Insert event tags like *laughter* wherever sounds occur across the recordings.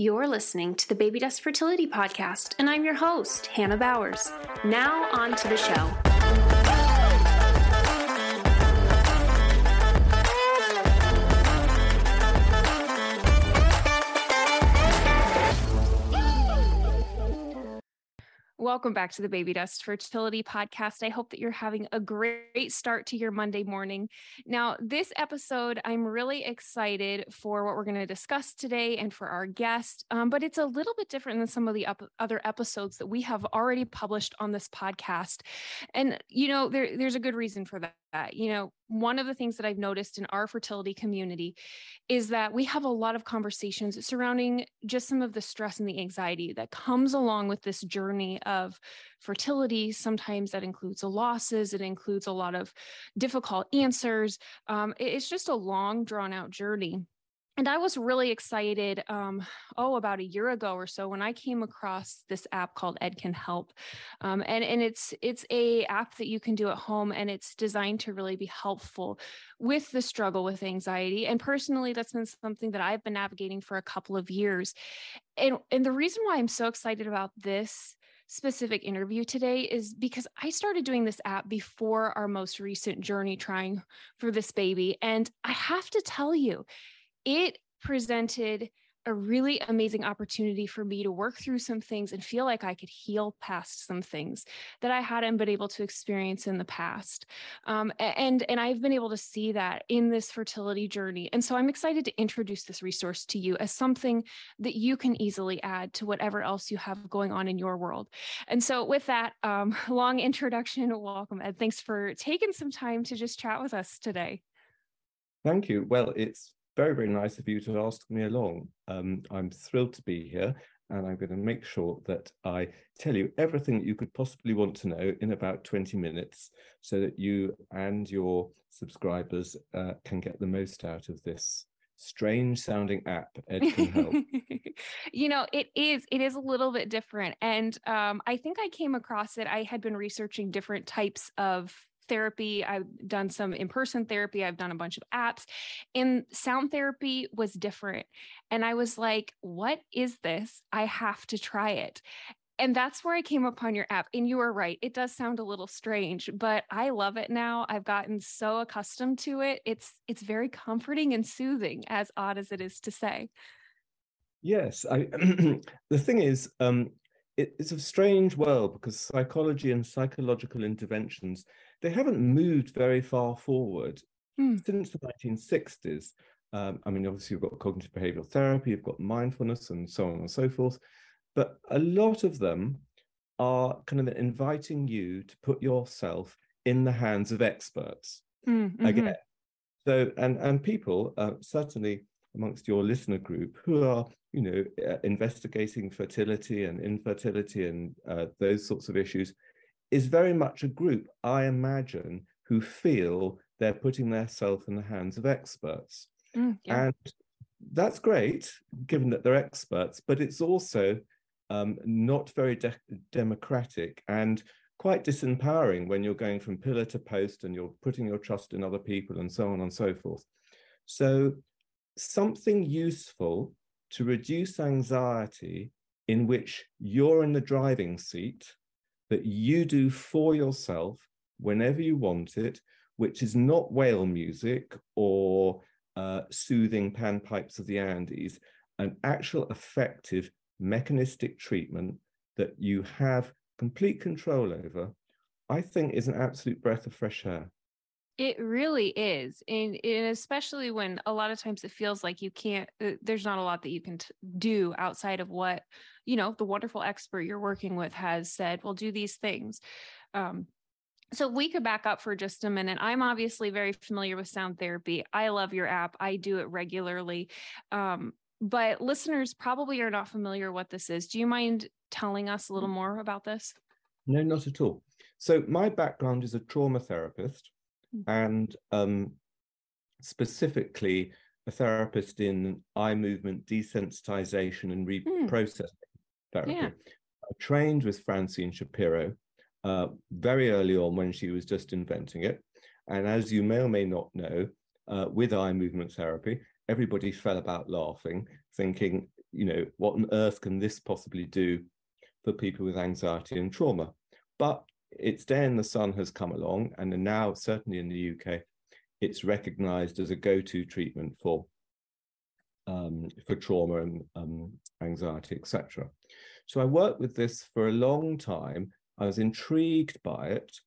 You're listening to the Baby Dust Fertility Podcast, and I'm your host, Hannah Bowers. Now, on to the show. Welcome back to the Baby Dust Fertility Podcast. I hope that you're having a great start to your Monday morning. Now, this episode, I'm really excited for what we're going to discuss today and for our guest, um, but it's a little bit different than some of the up- other episodes that we have already published on this podcast. And, you know, there, there's a good reason for that that. You know, one of the things that I've noticed in our fertility community is that we have a lot of conversations surrounding just some of the stress and the anxiety that comes along with this journey of fertility. Sometimes that includes losses, it includes a lot of difficult answers. Um, it's just a long, drawn out journey and I was really excited, um, oh, about a year ago or so when I came across this app called Ed Can Help, um, and and it's it's a app that you can do at home, and it's designed to really be helpful with the struggle with anxiety. And personally, that's been something that I've been navigating for a couple of years, and and the reason why I'm so excited about this specific interview today is because I started doing this app before our most recent journey trying for this baby, and I have to tell you it presented a really amazing opportunity for me to work through some things and feel like I could heal past some things that I hadn't been able to experience in the past. Um, and, and I've been able to see that in this fertility journey. And so I'm excited to introduce this resource to you as something that you can easily add to whatever else you have going on in your world. And so with that um, *laughs* long introduction, welcome Ed. Thanks for taking some time to just chat with us today. Thank you. Well, it's very, very nice of you to ask me along. Um, I'm thrilled to be here, and I'm going to make sure that I tell you everything that you could possibly want to know in about 20 minutes so that you and your subscribers uh, can get the most out of this strange sounding app ed can help *laughs* you know it is it is a little bit different and um, i think i came across it i had been researching different types of therapy. I've done some in person therapy. I've done a bunch of apps. And sound therapy was different. And I was like, what is this? I have to try it. And that's where I came upon your app. And you are right. It does sound a little strange, but I love it now. I've gotten so accustomed to it. It's it's very comforting and soothing, as odd as it is to say. Yes, I *clears throat* the thing is, um, it, it's a strange world because psychology and psychological interventions they haven't moved very far forward mm. since the 1960s. Um, I mean, obviously, you've got cognitive behavioral therapy, you've got mindfulness, and so on and so forth. But a lot of them are kind of inviting you to put yourself in the hands of experts mm, mm-hmm. again. So, and and people uh, certainly amongst your listener group who are, you know, uh, investigating fertility and infertility and uh, those sorts of issues is very much a group, I imagine, who feel they're putting themselves in the hands of experts. Mm, yeah. And that's great, given that they're experts, but it's also um, not very de- democratic and quite disempowering when you're going from pillar to post and you're putting your trust in other people and so on and so forth. So, something useful to reduce anxiety in which you're in the driving seat that you do for yourself whenever you want it, which is not whale music or uh, soothing panpipes of the Andes, an actual effective mechanistic treatment that you have complete control over, I think is an absolute breath of fresh air. It really is. And, and, especially when a lot of times it feels like you can't, uh, there's not a lot that you can t- do outside of what, you know, the wonderful expert you're working with has said, well, do these things. Um, so we could back up for just a minute. I'm obviously very familiar with sound therapy. I love your app. I do it regularly. Um, but listeners probably are not familiar what this is. Do you mind telling us a little mm. more about this? No, not at all. So my background is a trauma therapist. And um, specifically a therapist in eye movement desensitization and hmm. reprocessing mm. therapy. Yeah. I trained with Francine Shapiro uh, very early on when she was just inventing it. And as you may or may not know, uh, with eye movement therapy, everybody fell about laughing, thinking, you know, what on earth can this possibly do for people with anxiety and trauma? But its day in the sun has come along, and now, certainly in the UK, it's recognized as a go-to treatment for um, for trauma and um, anxiety, etc. So I worked with this for a long time. I was intrigued by it.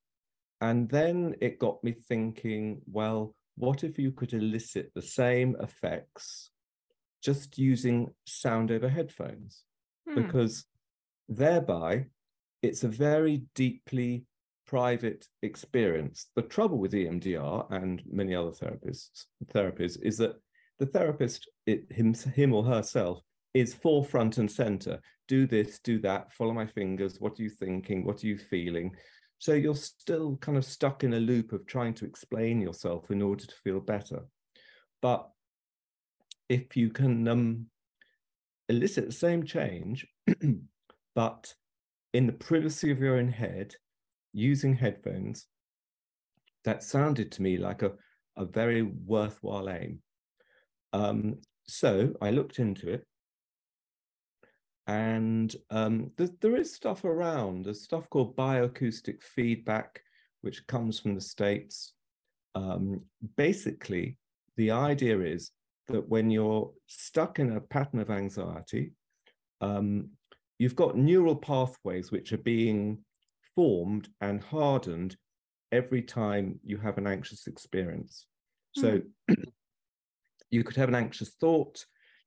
And then it got me thinking, well, what if you could elicit the same effects just using sound over headphones? Hmm. Because thereby, it's a very deeply private experience. The trouble with EMDR and many other therapists therapies is that the therapist, it, him, him or herself, is forefront and center. Do this, do that, follow my fingers. What are you thinking? What are you feeling? So you're still kind of stuck in a loop of trying to explain yourself in order to feel better. But if you can um, elicit the same change, *clears throat* but in the privacy of your own head, using headphones, that sounded to me like a, a very worthwhile aim. Um, so I looked into it. And um, there, there is stuff around. There's stuff called bioacoustic feedback, which comes from the States. Um, basically, the idea is that when you're stuck in a pattern of anxiety, um, you've got neural pathways which are being formed and hardened every time you have an anxious experience. So mm. *clears throat* you could have an anxious thought.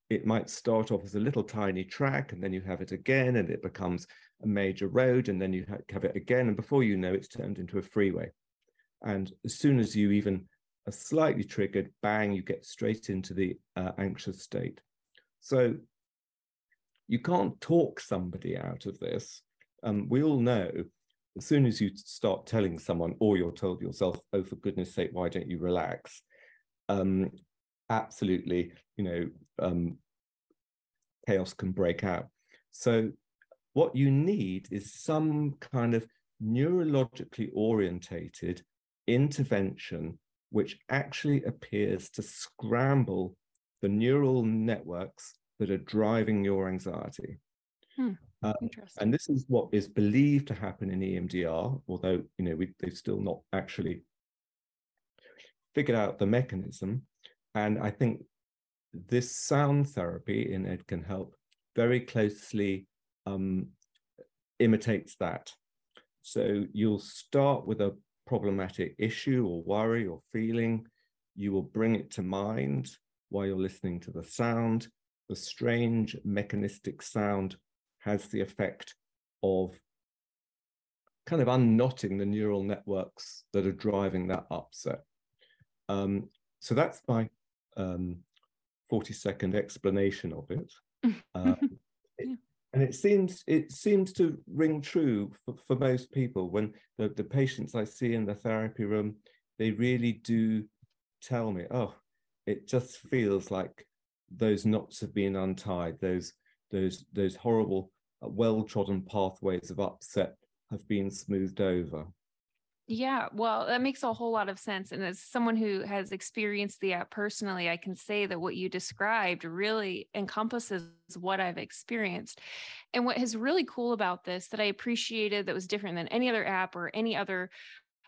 It might start off as a little tiny track, and then you have it again, and it becomes a major road, and then you have it again. And before you know, it's turned into a freeway. And as soon as you even are slightly triggered, bang, you get straight into the uh, anxious state. So you can't talk somebody out of this. Um, we all know as soon as you start telling someone, or you're told yourself, oh, for goodness sake, why don't you relax? Um, absolutely, you know, um, chaos can break out. So, what you need is some kind of neurologically orientated intervention which actually appears to scramble the neural networks that are driving your anxiety. Hmm. Um, and this is what is believed to happen in EMDR, although you know we, they've still not actually figured out the mechanism. And I think this sound therapy in Ed Can Help very closely um, imitates that. So you'll start with a problematic issue or worry or feeling. You will bring it to mind while you're listening to the sound. The strange mechanistic sound has the effect of kind of unknotting the neural networks that are driving that upset. Um, so that's my um, 40 second explanation of it. *laughs* Um, it. And it seems it seems to ring true for, for most people when the, the patients I see in the therapy room, they really do tell me, oh, it just feels like those knots have been untied, those those those horrible uh, well-trodden pathways of upset have been smoothed over. Yeah, well, that makes a whole lot of sense. And as someone who has experienced the app personally, I can say that what you described really encompasses what I've experienced. And what is really cool about this that I appreciated that was different than any other app or any other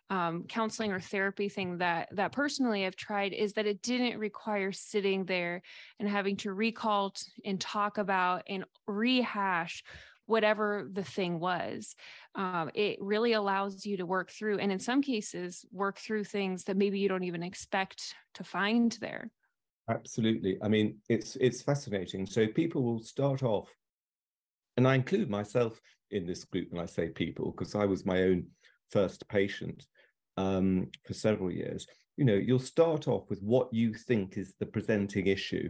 um, counseling or therapy thing that that personally I've tried is that it didn't require sitting there and having to recall and talk about and rehash whatever the thing was. Um, it really allows you to work through, and in some cases, work through things that maybe you don't even expect to find there. Absolutely. I mean, it's it's fascinating. So people will start off, and I include myself in this group when I say people because I was my own first patient um, for several years. You know, you'll start off with what you think is the presenting issue,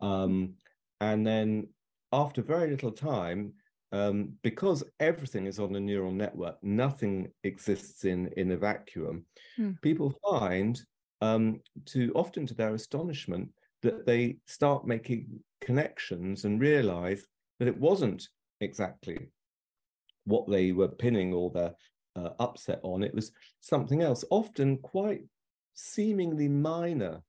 um, and then after very little time, um, because everything is on a neural network, nothing exists in, in a vacuum, hmm. people find, um, to often to their astonishment, that they start making connections and realize that it wasn't exactly what they were pinning all their uh, upset on. It was something else, often quite seemingly minor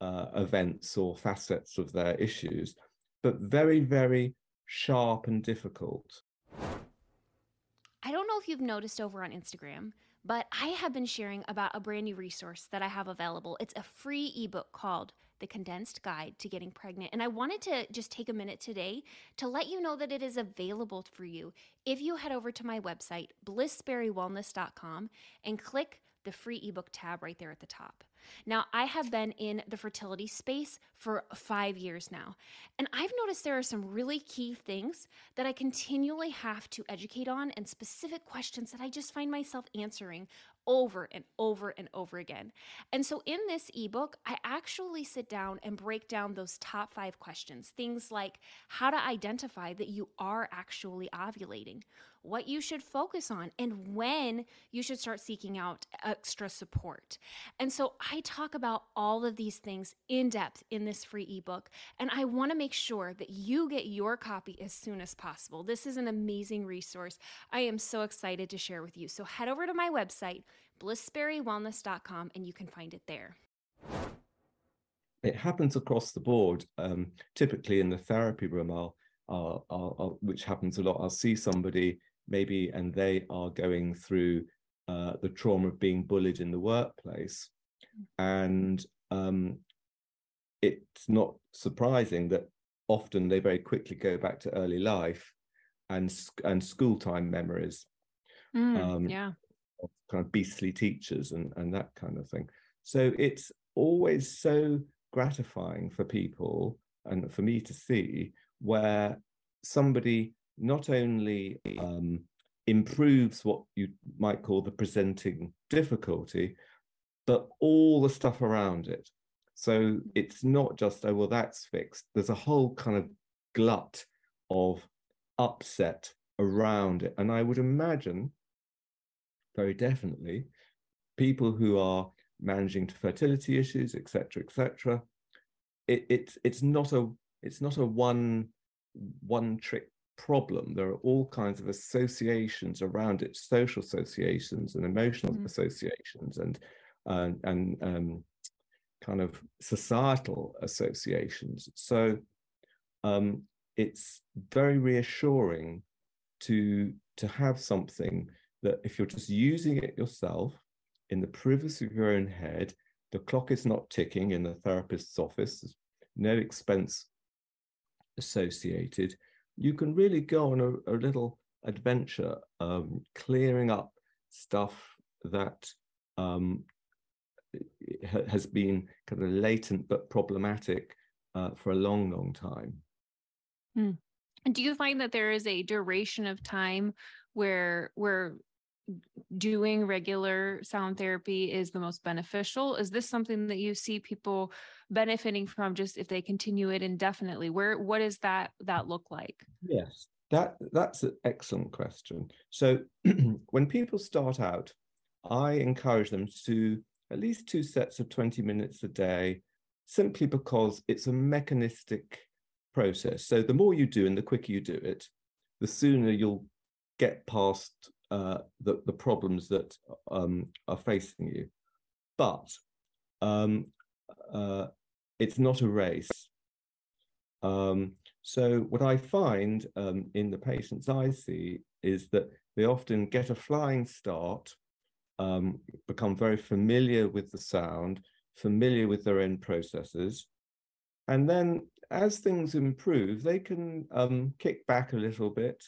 uh, events or facets of their issues but very, very sharp and difficult. I don't know if you've noticed over on Instagram, but I have been sharing about a brand new resource that I have available. It's a free ebook called The Condensed Guide to Getting Pregnant. And I wanted to just take a minute today to let you know that it is available for you if you head over to my website, blissberrywellness.com, and click the free ebook tab right there at the top. Now, I have been in the fertility space for five years now, and I've noticed there are some really key things that I continually have to educate on and specific questions that I just find myself answering over and over and over again. And so in this ebook, I actually sit down and break down those top five questions. Things like how to identify that you are actually ovulating, what you should focus on, and when you should start seeking out extra support. And so I talk about all of these things in depth in this free ebook, and I want to make sure that you get your copy as soon as possible. This is an amazing resource. I am so excited to share with you. So head over to my website, blissberrywellness.com, and you can find it there. It happens across the board. Um, typically in the therapy room, I'll, I'll, I'll, which happens a lot, I'll see somebody maybe and they are going through uh, the trauma of being bullied in the workplace. And um, it's not surprising that often they very quickly go back to early life and and school time memories. Mm, um, yeah, kind of beastly teachers and and that kind of thing. So it's always so gratifying for people and for me to see where somebody not only um, improves what you might call the presenting difficulty, but all the stuff around it. So it's not just, oh, well, that's fixed. There's a whole kind of glut of upset around it. And I would imagine, very definitely, people who are managing to fertility issues, etc., etc., it, it's it's not a it's not a one one trick problem. There are all kinds of associations around it, social associations and emotional mm. associations and and, and um, kind of societal associations. So um, it's very reassuring to to have something that if you're just using it yourself in the privacy of your own head, the clock is not ticking in the therapist's office, there's no expense associated you can really go on a, a little adventure, um, clearing up stuff that um, has been kind of latent but problematic uh, for a long, long time. Hmm. And do you find that there is a duration of time where where doing regular sound therapy is the most beneficial? Is this something that you see people benefiting from just if they continue it indefinitely? Where what does that that look like? Yes. That that's an excellent question. So *clears throat* when people start out, I encourage them to at least two sets of 20 minutes a day, simply because it's a mechanistic process. So the more you do and the quicker you do it, the sooner you'll get past uh, the, the problems that um, are facing you. But um, uh, it's not a race. Um, so what I find um, in the patients I see is that they often get a flying start, um, become very familiar with the sound, familiar with their own processes, and then as things improve, they can um, kick back a little bit,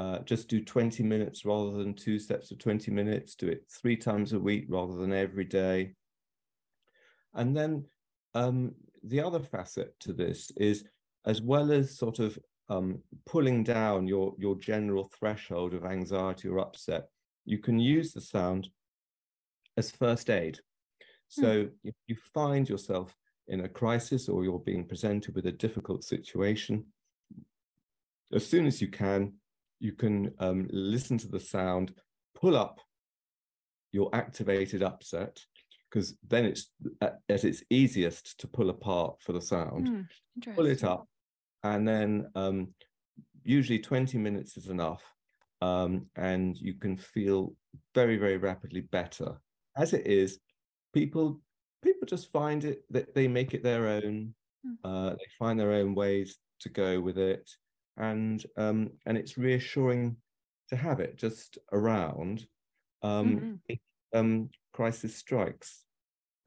uh, just do 20 minutes rather than two sets of 20 minutes, do it three times a week rather than every day. And then um, the other facet to this is as well as sort of um, pulling down your, your general threshold of anxiety or upset, you can use the sound as first aid. Hmm. So mm. if you find yourself in a crisis or you're being presented with a difficult situation, as soon as you can, you can um, listen to the sound, pull up your activated upset, because then it's at, at, its easiest to pull apart for the sound. Mm, pull it up, and then um, usually 20 minutes is enough, um, and you can feel very, very rapidly better. As it is, people people just find it that they make it their own. Mm. Uh, they find their own ways to go with it, and um, and it's reassuring to have it just around um, mm-hmm. if um, crisis strikes.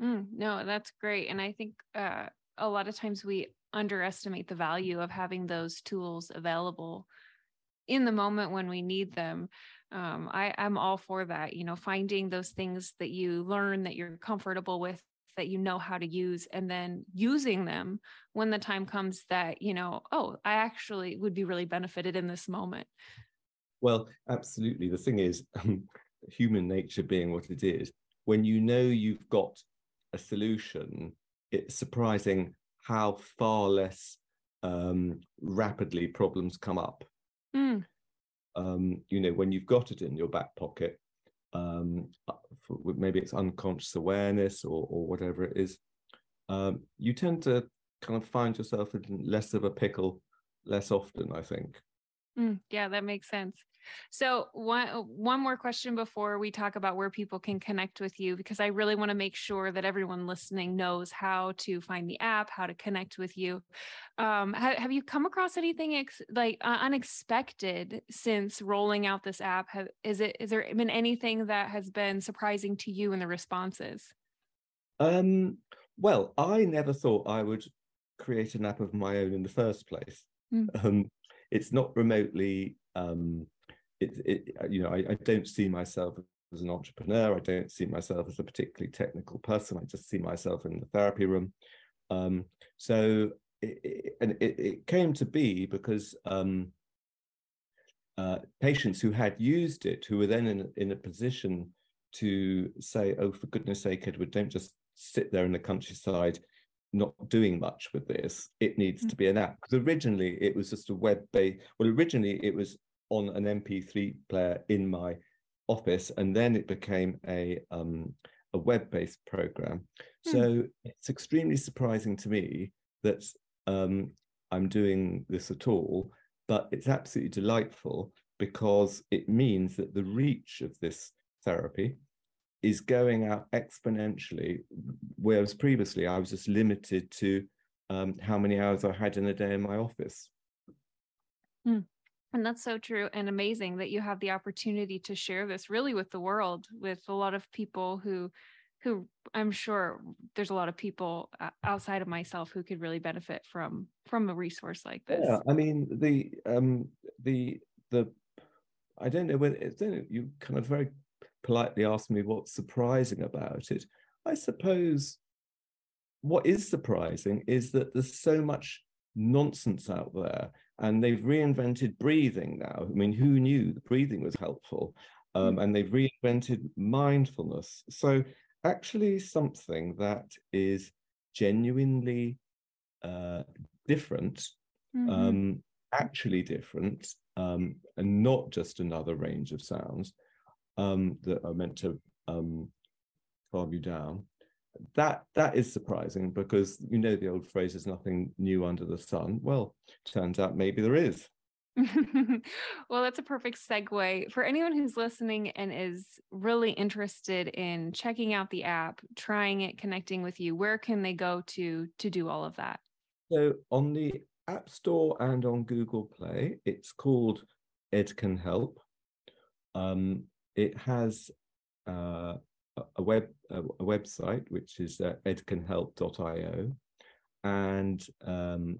Mm, no, that's great, and I think uh, a lot of times we underestimate the value of having those tools available in the moment when we need them um, I, i'm all for that you know finding those things that you learn that you're comfortable with that you know how to use and then using them when the time comes that you know oh i actually would be really benefited in this moment. Well absolutely. The thing is *laughs* um, human nature being what it is when you know you've got a solution it's surprising how far less um, rapidly problems come up. Mm. Um, you know, when you've got it in your back pocket, um, maybe it's unconscious awareness or, or whatever it is, um, you tend to kind of find yourself in less of a pickle less often, I think. Mm, yeah, that makes sense. So one uh, one more question before we talk about where people can connect with you because I really want to make sure that everyone listening knows how to find the app, how to connect with you. Um, have, have you come across anything ex- like uh, unexpected since rolling out this app? Have, is it is there been anything that has been surprising to you in the responses? Um, well, I never thought I would create an app of my own in the first place. Mm. Um, it's not remotely um, it, it uh, you know, I, I don't see myself as an entrepreneur. I don't see myself as a particularly technical person. I just see myself in the therapy room. Um, so, it, and it, it, came to be because um, uh, patients who had used it, who were then in, in a position to say, "Oh, for goodness sake, Edward, don't just sit there in the countryside." Not doing much with this it needs mm-hmm. to be an app because originally it was just a web based well originally it was on an MP3 player in my office, and then it became a um, a web-based program. Hmm. So it's extremely surprising to me that um, I'm doing this at all, but it's absolutely delightful because it means that the reach of this therapy is going out exponentially, whereas previously I was just limited to um, how many hours I had in a day in my office. Hmm. And that's so true and amazing that you have the opportunity to share this really with the world, with a lot of people who who I'm sure there's a lot of people outside of myself who could really benefit from from a resource like this. Yeah, I mean the um the the I don't know whether it's, you kind of very politely asked me what's surprising about it. I suppose what is surprising is that there's so much nonsense out there and they've reinvented breathing now. I mean, who knew breathing was helpful? Um, mm. and they've reinvented mindfulness. So, actually, something that is genuinely uh, different, mm-hmm. um, actually different, um, and not just another range of sounds um, that are meant to um, calm you down. That that is surprising because you know the old phrase is nothing new under the sun. Well turns out maybe there is. *laughs* Well that's a perfect segue. For anyone who's listening and is really interested in checking out the app trying it connecting with you where can they go to to do all of that? So on the app store and on google play it's called ed can help. Um, it has uh, a web a, website which is uh, edcanhelp.io and um,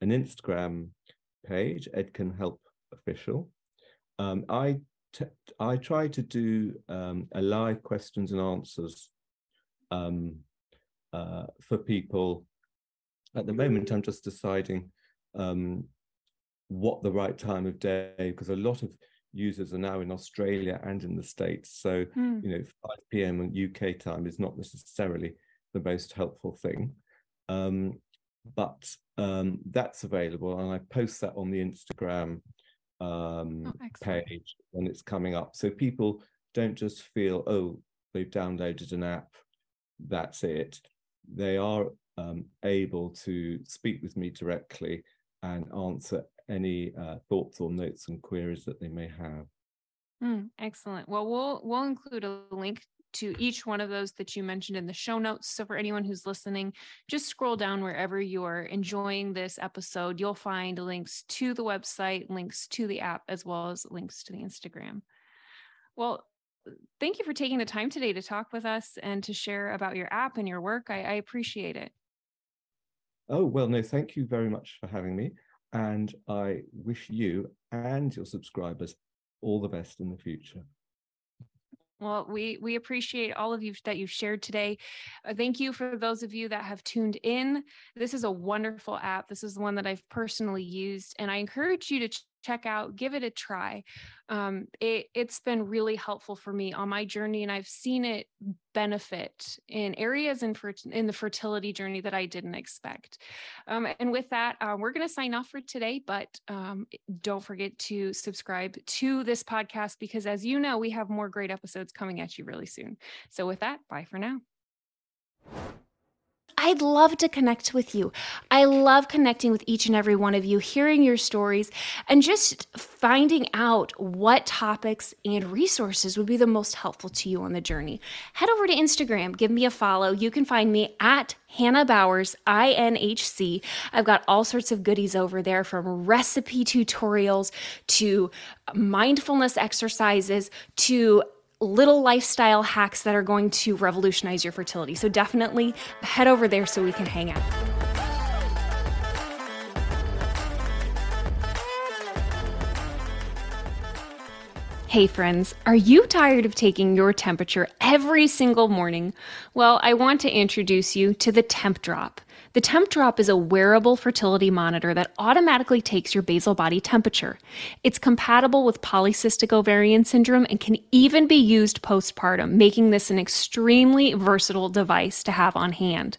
an Instagram page, edcanhelp official. Um, I t- I try to do um, a live questions and answers um, uh, for people. At the moment, I'm just deciding um, what the right time of day because a lot of users are now in Australia and in the States. So, mm. you know, 5 p.m. UK time is not necessarily the most helpful thing. Um, but um, that's available, and I post that on the Instagram um, oh, page when it's coming up. So people don't just feel, oh, they've downloaded an app, that's it. They are um, able to speak with me directly and answer any uh, thoughts or notes and queries that they may have. Mm, excellent. Well, we'll we'll include a link to each one of those that you mentioned in the show notes. So for anyone who's listening, just scroll down wherever you're enjoying this episode. You'll find links to the website, links to the app, as well as links to the Instagram. Well, thank you for taking the time today to talk with us and to share about your app and your work. I, I appreciate it. Oh, well, no, thank you very much for having me. And I wish you and your subscribers all the best in the future. Well, we we appreciate all of you that you've shared today. Uh, thank you for those of you that have tuned in. This is a wonderful app. This is the one that I've personally used, and I encourage you to check out, give it a try. Um, it, it's been really helpful for me on my journey, and I've seen it benefit in areas in, fer- in the fertility journey that I didn't expect. Um, and with that, uh, we're going to sign off for today, but um, don't forget to subscribe to this podcast because, as you know, we have more great episodes coming at you really soon. So, with that, bye for now. I'd love to connect with you. I love connecting with each and every one of you, hearing your stories, and just finding out what topics and resources would be the most helpful to you on the journey. Head over to Instagram, give me a follow. You can find me at Hannah Bowers, INHC. I've got all sorts of goodies over there from recipe tutorials to mindfulness exercises to little lifestyle hacks that are going to revolutionize your fertility. So definitely head over there so we can hang out. Hey friends, are you tired of taking your temperature every single morning? Well, I want to introduce you to the Temp Drop. The Temp Drop is a wearable fertility monitor that automatically takes your basal body temperature. It's compatible with polycystic ovarian syndrome and can even be used postpartum, making this an extremely versatile device to have on hand.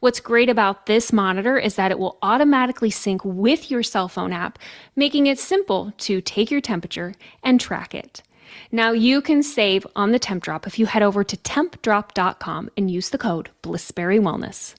What's great about this monitor is that it will automatically sync with your cell phone app, making it simple to take your temperature and track it. Now you can save on the Temp Drop if you head over to tempdrop.com and use the code BlissBerry Wellness.